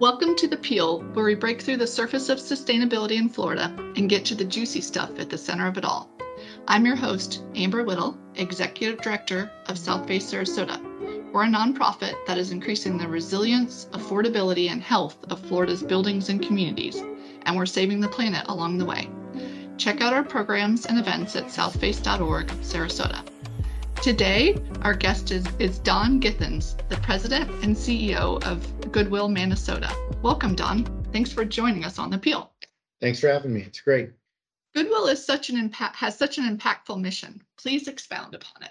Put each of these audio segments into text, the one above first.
Welcome to The Peel, where we break through the surface of sustainability in Florida and get to the juicy stuff at the center of it all. I'm your host, Amber Whittle, Executive Director of South Southface Sarasota. We're a nonprofit that is increasing the resilience, affordability, and health of Florida's buildings and communities, and we're saving the planet along the way. Check out our programs and events at southface.org, Sarasota. Today, our guest is, is Donn Githens, the president and CEO of Goodwill Manasota. Welcome, Donn. Thanks for joining us on the Peel. Thanks for having me. It's great. Goodwill is such an impact has such an impactful mission. Please expound upon it.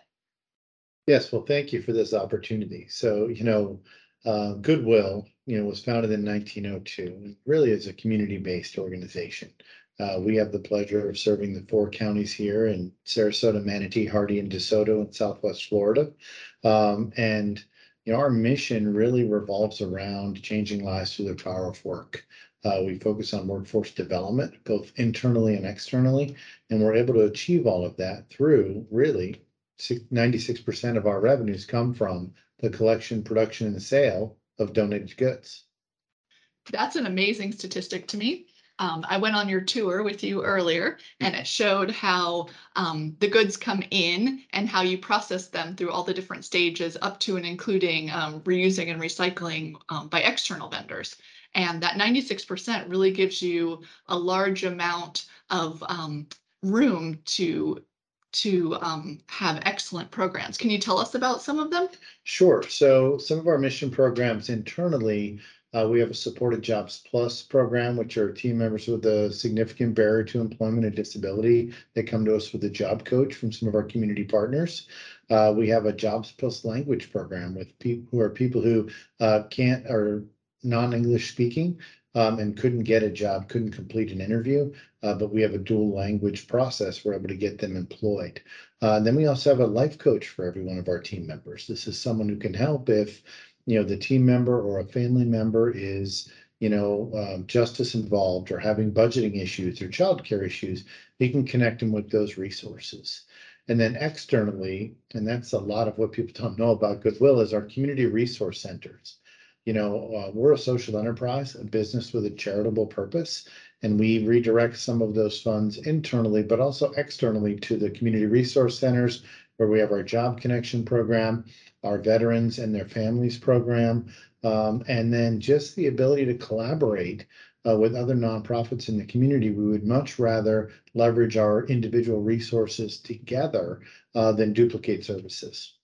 Yes, well, thank you for this opportunity. So, you know, uh, Goodwill, you know, was founded in 1902. It really is a community-based organization. Uh, we have the pleasure of serving the four counties here in Sarasota, Manatee, Hardee, and DeSoto in Southwest Florida. Um, and you know, our mission really revolves around changing lives through the power of work. Uh, we focus on workforce development, both internally and externally, and we're able to achieve all of that through really 96% of our revenues come from the collection, production, and sale of donated goods. That's an amazing statistic to me. Um, I went on your tour with you earlier and it showed how um, the goods come in and how you process them through all the different stages up to and including um, reusing and recycling um, by external vendors. And that 96% really gives you a large amount of um, room to to um, have excellent programs. Can you tell us about some of them? Sure. So some of our mission programs internally uh, we have a supported jobs plus program, which are team members with a significant barrier to employment and disability. They come to us with a job coach from some of our community partners. Uh, we have a jobs plus language program with people who are people who uh, can't or non-English speaking um, and couldn't get a job, couldn't complete an interview, uh, but we have a dual language process. We're able to get them employed. Uh, then we also have a life coach for every one of our team members. This is someone who can help if you know, the team member or a family member is, you know, um, justice involved or having budgeting issues or childcare issues, we can connect them with those resources. And then externally, and that's a lot of what people don't know about Goodwill, is our community resource centers. You know, uh, we're a social enterprise, a business with a charitable purpose, and we redirect some of those funds internally, but also externally to the community resource centers where we have our job connection program our veterans and their families program, um, and then just the ability to collaborate uh, with other nonprofits in the community. We would much rather leverage our individual resources together uh, than duplicate services.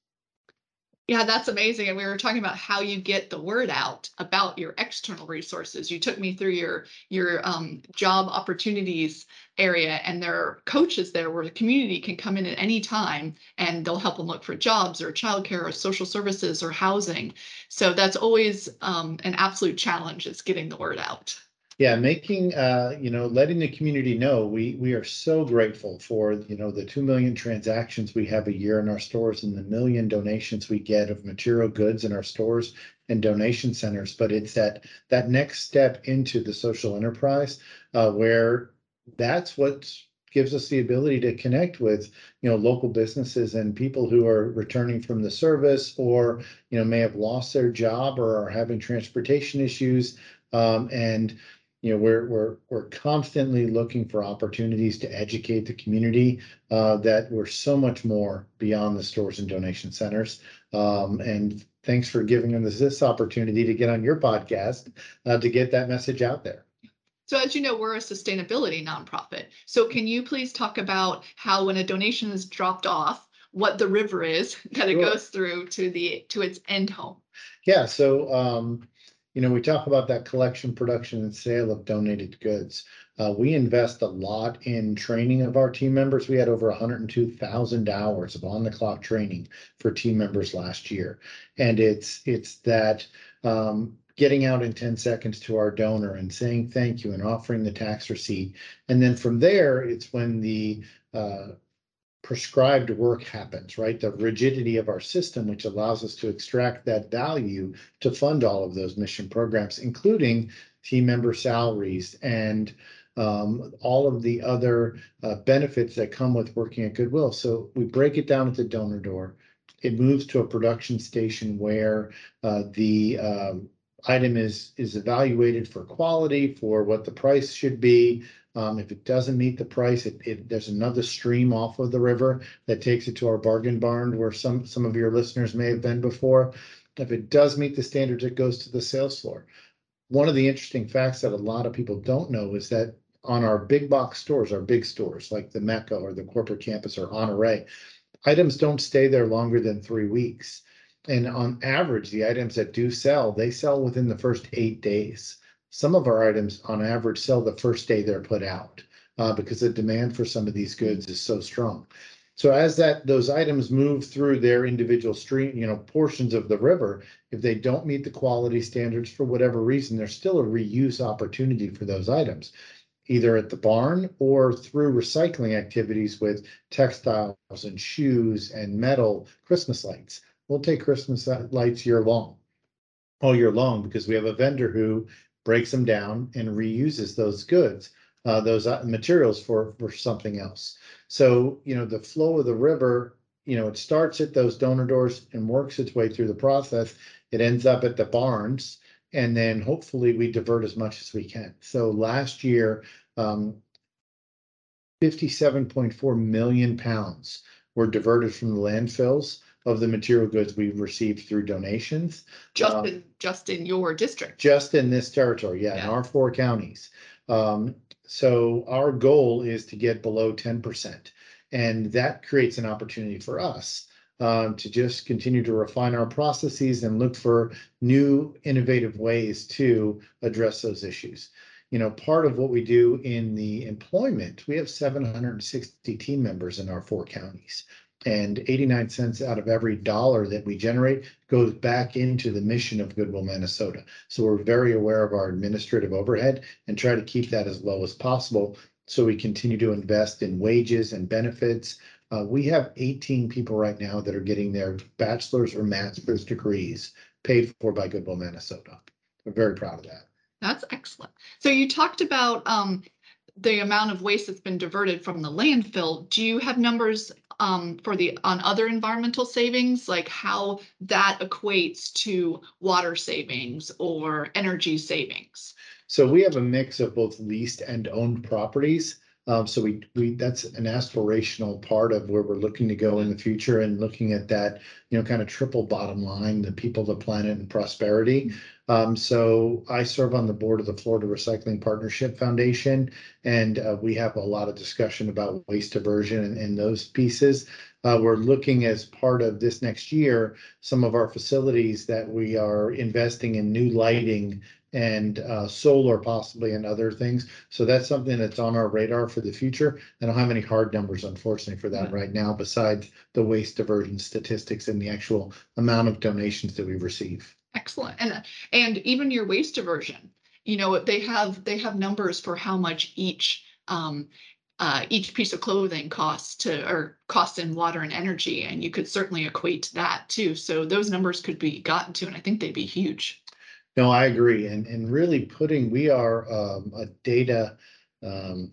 Yeah, that's amazing. And we were talking about how you get the word out about your external resources. You took me through your your um, job opportunities area, and there are coaches there where the community can come in at any time, and they'll help them look for jobs or childcare or social services or housing. So that's always um, an absolute challenge. Is getting the word out. Yeah, making uh, you know, letting the community know we we are so grateful for you know the two million transactions we have a year in our stores and the million donations we get of material goods in our stores and donation centers. But it's that that next step into the social enterprise uh, where that's what gives us the ability to connect with you know local businesses and people who are returning from the service or you know may have lost their job or are having transportation issues um, and you know, we're we're we're constantly looking for opportunities to educate the community uh, that we're so much more beyond the stores and donation centers. Um, and thanks for giving us this opportunity to get on your podcast uh, to get that message out there. So as you know, we're a sustainability nonprofit. So can you please talk about how when a donation is dropped off, what the river is that it goes through to the to its end home? Yeah. So um, you know, we talk about that collection, production, and sale of donated goods. Uh, we invest a lot in training of our team members. We had over 102,000 hours of on-the-clock training for team members last year, and it's it's that um, getting out in 10 seconds to our donor and saying thank you and offering the tax receipt, and then from there, it's when the uh, prescribed work happens, right? The rigidity of our system, which allows us to extract that value to fund all of those mission programs, including team member salaries and um, all of the other uh, benefits that come with working at Goodwill. So we break it down at the donor door. It moves to a production station where uh, the um, item is, is evaluated for quality, for what the price should be. Um, if it doesn't meet the price, it, it, there's another stream off of the river that takes it to our bargain barn where some, some of your listeners may have been before. If it does meet the standards, it goes to the sales floor. One of the interesting facts that a lot of people don't know is that on our big box stores, our big stores like the Mecca or the corporate campus or Honore, items don't stay there longer than three weeks. And on average, the items that do sell, they sell within the first eight days. Some of our items on average sell the first day they're put out uh, because the demand for some of these goods is so strong. So as that those items move through their individual stream, you know, portions of the river, if they don't meet the quality standards for whatever reason, there's still a reuse opportunity for those items, either at the barn or through recycling activities with textiles and shoes and metal Christmas lights. We'll take Christmas lights year long, all year long, because we have a vendor who breaks them down and reuses those goods, uh, those uh, materials for for something else. So, you know, the flow of the river, you know, it starts at those donor doors and works its way through the process. It ends up at the barns, and then hopefully we divert as much as we can. So last year, um, 57.4 million pounds were diverted from the landfills of the material goods we've received through donations. Just Um, in, just in your district. Just in this territory, yeah, in Yeah. our four counties. Um, so our goal is to get below ten percent. And that creates an opportunity for us um, to just continue to refine our processes and look for new innovative ways to address those issues. You know, part of what we do in the employment, we have seven hundred and sixty team members in our four counties. And eighty-nine cents out of every dollar that we generate goes back into the mission of Goodwill, Manasota. So we're very aware of our administrative overhead and try to keep that as low as possible. So we continue to invest in wages and benefits. Uh, we have eighteen people right now that are getting their bachelor's or master's degrees paid for by Goodwill, Manasota. We're very proud of that. That's excellent. So you talked about um the amount of waste that's been diverted from the landfill. Do you have numbers um for the on other environmental savings, like how that equates to water savings or energy savings? So we have a mix of both leased and owned properties. Um, so we, we, that's an aspirational part of where we're looking to go in the future and looking at that, you know, kind of triple bottom line, the people, the planet and prosperity. Um, so I serve on the board of the Florida Recycling Partnership Foundation, and uh, we have a lot of discussion about waste diversion and, and those pieces. Uh, we're looking as part of this next year, some of our facilities that we are investing in new lighting and uh, solar possibly and other things. So that's something that's on our radar for the future. I don't have any hard numbers, unfortunately, for that Yeah. right now, besides the waste diversion statistics and the actual amount of donations that we receive. Excellent. And and even your waste diversion, you know, they have they have numbers for how much each um uh each piece of clothing costs to or costs in water and energy, and you could certainly equate that too. So those numbers could be gotten to, and I think they'd be huge. No, I agree. And, and really putting, we are um, a data, um,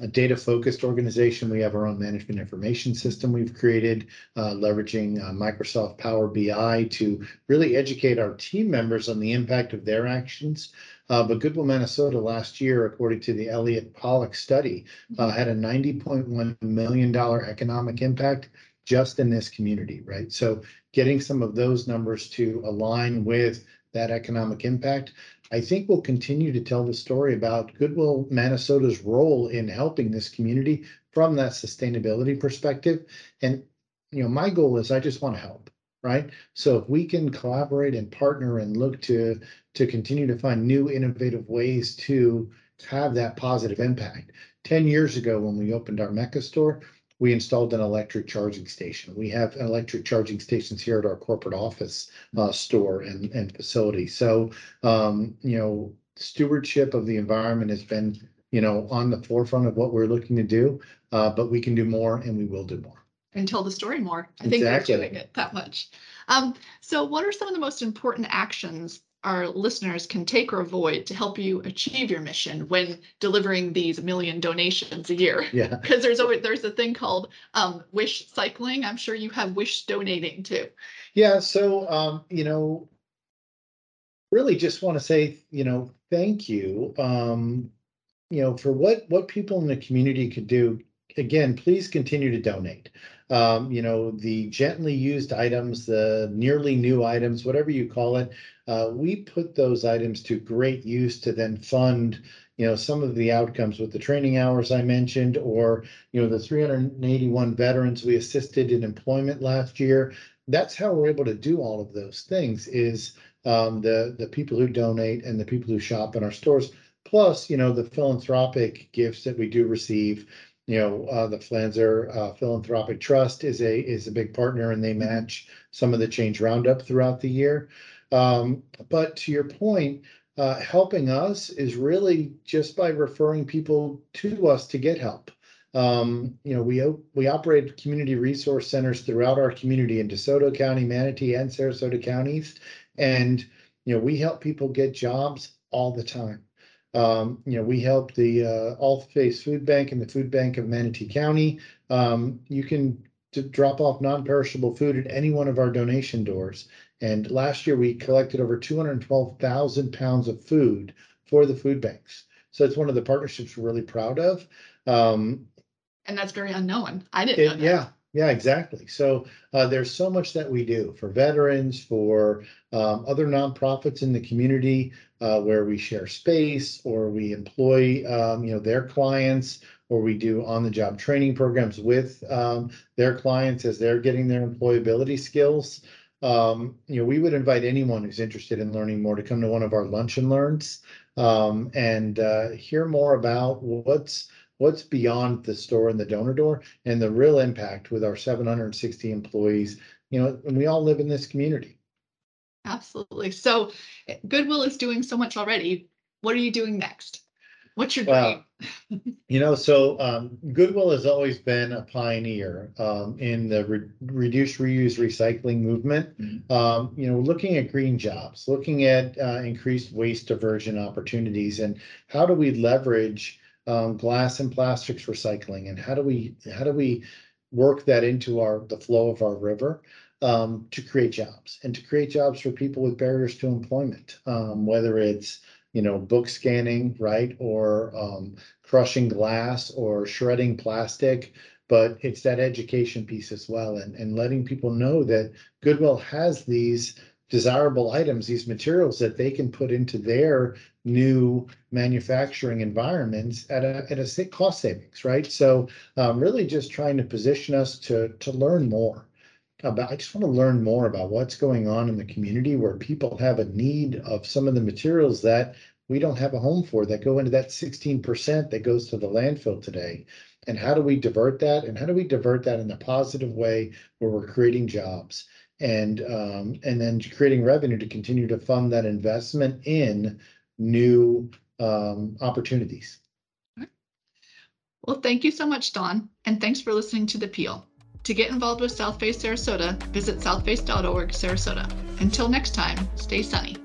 a data focused organization. We have our own management information system we've created, uh, leveraging uh, Microsoft Power BI to really educate our team members on the impact of their actions. Uh, but Goodwill, Manasota last year, according to the Elliott Pollack study, uh, had a $90.1 million economic impact just in this community, right? So getting some of those numbers to align with that economic impact. I think we'll continue to tell the story about Goodwill, Manasota's role in helping this community from that sustainability perspective. And, you know, my goal is I just want to help, right? So if we can collaborate and partner and look to, to continue to find new innovative ways to have that positive impact. 10 years ago, when we opened our Mecca store, we installed an electric charging station. We have electric charging stations here at our corporate office uh, store and, and facility. So, um, you know, stewardship of the environment has been, you know, on the forefront of what we're looking to do. Uh, but we can do more and we will do more. and tell the story more. I think they're Exactly. doing it that much. Um, so what are some of the most important actions our listeners can take or avoid to help you achieve your mission when delivering these million donations a year? Yeah. Because there's always there's a thing called um, wish cycling. I'm sure you have wish donating too. Yeah, so um, you know, really just want to say, you know, thank you. Um, you know, for what what people in the community could do. Again, please continue to donate. Um, you know, the gently used items, the nearly new items, whatever you call it, uh, we put those items to great use to then fund you know some of the outcomes with the training hours I mentioned, or you know the 381 veterans we assisted in employment last year. That's how we're able to do all of those things. Is um, the the people who donate and the people who shop in our stores, plus you know the philanthropic gifts that we do receive. You know uh, the Flanzer uh, Philanthropic Trust is a is a big partner, and they match some of the Change Roundup throughout the year. Um, but to your point, uh, helping us is really just by referring people to us to get help. Um, you know, we we operate community resource centers throughout our community in DeSoto County, Manatee, and Sarasota counties, and you know we help people get jobs all the time. Um, you know, we help the uh, All Faiths Food Bank and the Food Bank of Manatee County. Um, you can drop off non-perishable food at any one of our donation doors. And last year we collected over 212,000 pounds of food for the food banks. So it's one of the partnerships we're really proud of. Um, and that's very unknown. I didn't it, know Yeah, yeah, exactly. So uh, there's so much that we do for veterans, for um, other nonprofits in the community uh, where we share space or we employ, um, you know, their clients or we do on-the-job training programs with um, their clients as they're getting their employability skills. Um, you know, we would invite anyone who's interested in learning more to come to one of our lunch and learns um, and uh, hear more about what's what's beyond the store and the donor door and the real impact with our 760 employees you know and we all live in this community. Absolutely. So goodwill is doing so much already. What are you doing next? What's your dream? you know so um, goodwill has always been a pioneer um, in the re- reduce reuse recycling movement. Mm-hmm. um, you know looking at green jobs looking at uh, increased waste diversion opportunities and how do we leverage um, glass and plastics recycling and how do we how do we work that into our the flow of our river um, to create jobs and to create jobs for people with barriers to employment um, whether it's you know book scanning right or um, crushing glass or shredding plastic but it's that education piece as well and, and letting people know that goodwill has these desirable items, these materials that they can put into their new manufacturing environments at a, at a cost savings, right? So um, really just trying to position us to, to learn more about, I just want to learn more about what's going on in the community where people have a need of some of the materials that we don't have a home for that go into that 16% that goes to the landfill today. And how do we divert that? And how do we divert that in a positive way where we're creating jobs? And um, and then creating revenue to continue to fund that investment in new um, opportunities. Well, thank you so much, Donn, and thanks for listening to The Peel. To get involved with Southface Sarasota, visit southface.org Sarasota. Until next time, stay sunny.